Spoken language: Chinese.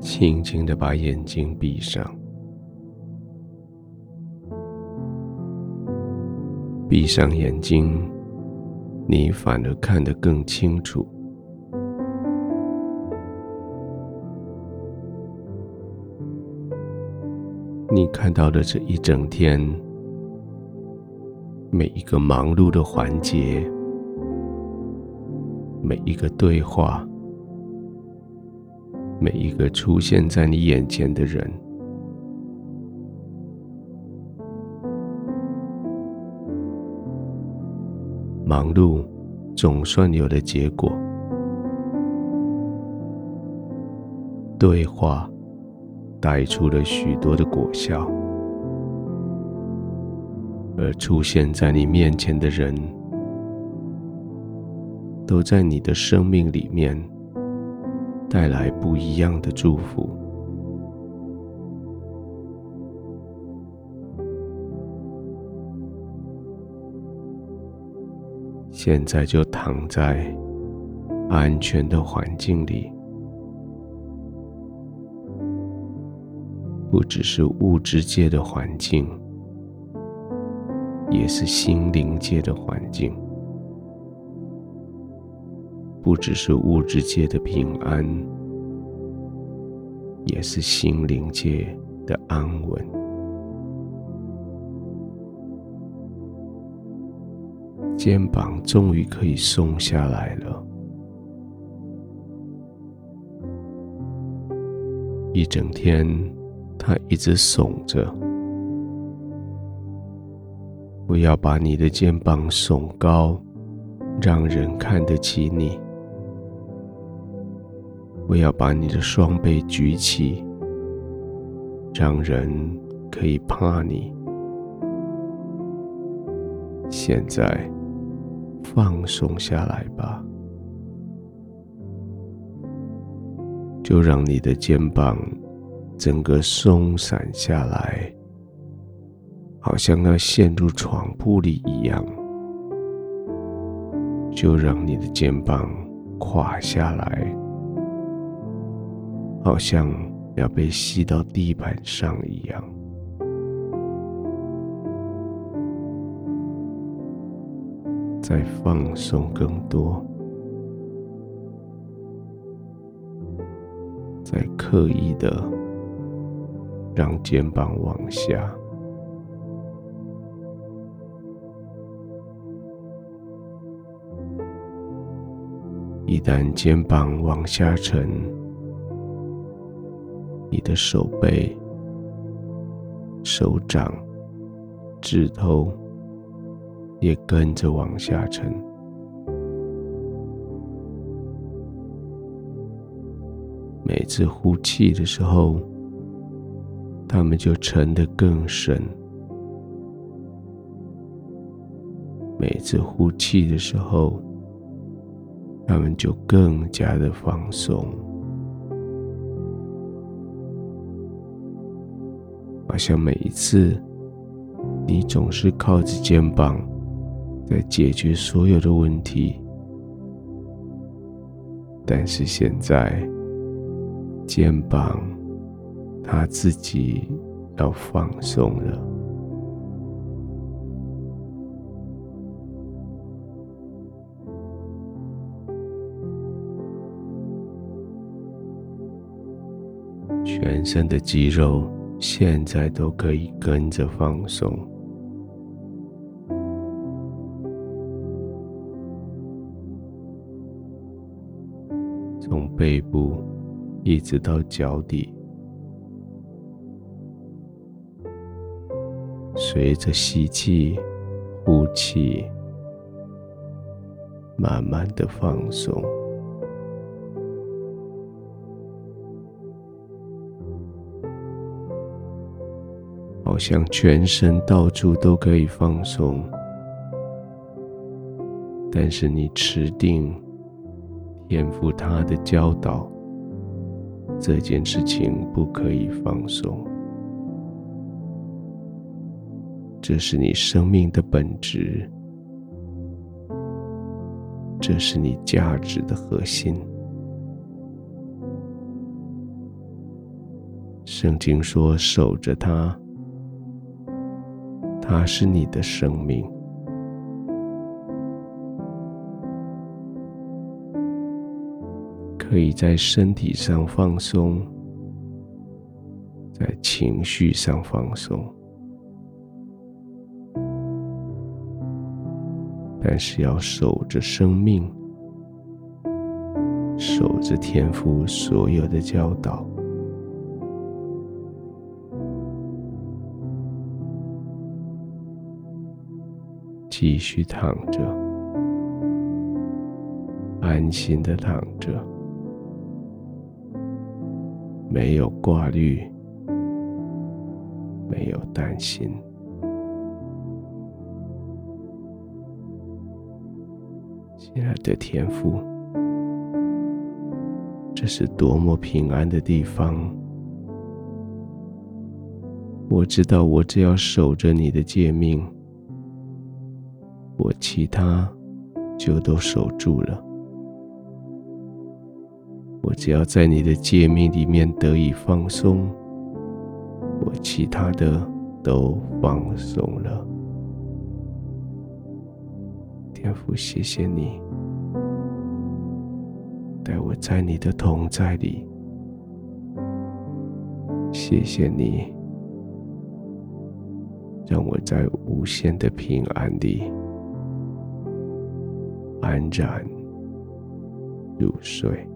轻轻的把眼睛闭上，闭上眼睛，你反而看得更清楚。你看到的这一整天，每一个忙碌的环节，每一个对话，每一个出现在你眼前的人，忙碌总算有了结果，对话。带出了许多的果效，而出现在你面前的人，都在你的生命里面带来不一样的祝福。现在就躺在安全的环境里。不只是物质界的环境，也是心灵界的环境；不只是物质界的平安，也是心灵界的安稳。肩膀终于可以松下来了，一整天。他一直耸着，不要把你的肩膀耸高，让人看得起你；不要把你的双臂举起，让人可以怕你。现在，放松下来吧，就让你的肩膀。整个松散下来，好像要陷入床铺里一样，就让你的肩膀垮下来，好像要被吸到地板上一样。再放松更多，再刻意的。让肩膀往下，一旦肩膀往下沉，你的手背、手掌、指头也跟着往下沉。每次呼气的时候，他们就沉得更深。每次呼气的时候，他们就更加的放松，好像每一次你总是靠着肩膀在解决所有的问题，但是现在肩膀。他自己要放松了，全身的肌肉现在都可以跟着放松，从背部一直到脚底。随着吸气、呼气，慢慢的放松，像全身到处都可以放松，但是你持定天赋他的教导，这件事情不可以放松。这是你生命的本质，这是你价值的核心。圣经说：“守着它，它是你的生命，可以在身体上放松，在情绪上放松，但是要守着生命，守着天父所有的教导。”继续躺着，安心的躺着，没有挂虑，没有担心。亲爱的天父，这是多么平安的地方！我知道，我只要守着你的诫命。我其他就都守住了。我只要在你的诫命里面得以放松，我其他的都放松了。天父，谢谢你带我在你的同在里，谢谢你让我在无限的平安里。安然入睡。